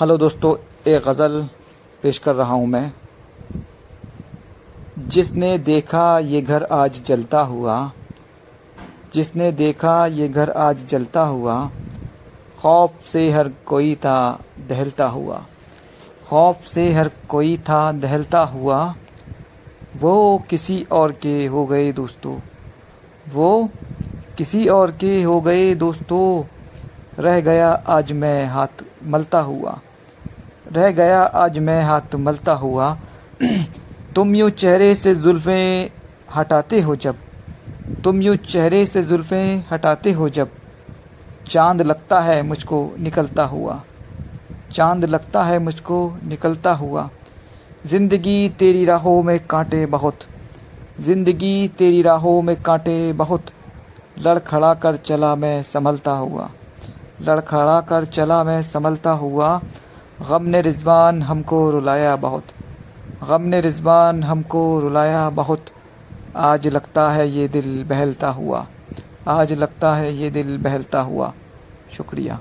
Hello दोस्तों, एक गज़ल पेश कर रहा हूँ मैं। जिसने देखा ये घर आज जलता हुआ, जिसने देखा ये घर आज जलता हुआ, खौफ से हर कोई था दहलता हुआ, खौफ से हर कोई था दहलता हुआ, वो किसी और के हो गए दोस्तों, वो किसी और के हो गए दोस्तों, रह गया आज मैं हाथ मलता हुआ। रह गया, आज मैं हाथ मलता हुआ। तुम यूँ चेहरे से जुल्फ़ें हटाते हो जब। तुम यूँ चेहरे से जुल्फ़ें हटाते हो जब। चाँद लगता है मुझको निकलता हुआ। चाँद लगता है मुझको निकलता हुआ। ज़िंदगी तेरी राहों में कांटे बहुत। ज़िंदगी तेरी राहों में कांटे बहुत। लड़खड़ा कर चला मैं संभलता हुआ। लड़खड़ा कर चला मैं संभलता हुआ। गम ने रिजवान हमको रुलाया बहुत। गम ने रिजवान हमको रुलाया बहुत। आज लगता है ये दिल बहलता हुआ। आज लगता है ये दिल बहलता हुआ। शुक्रिया।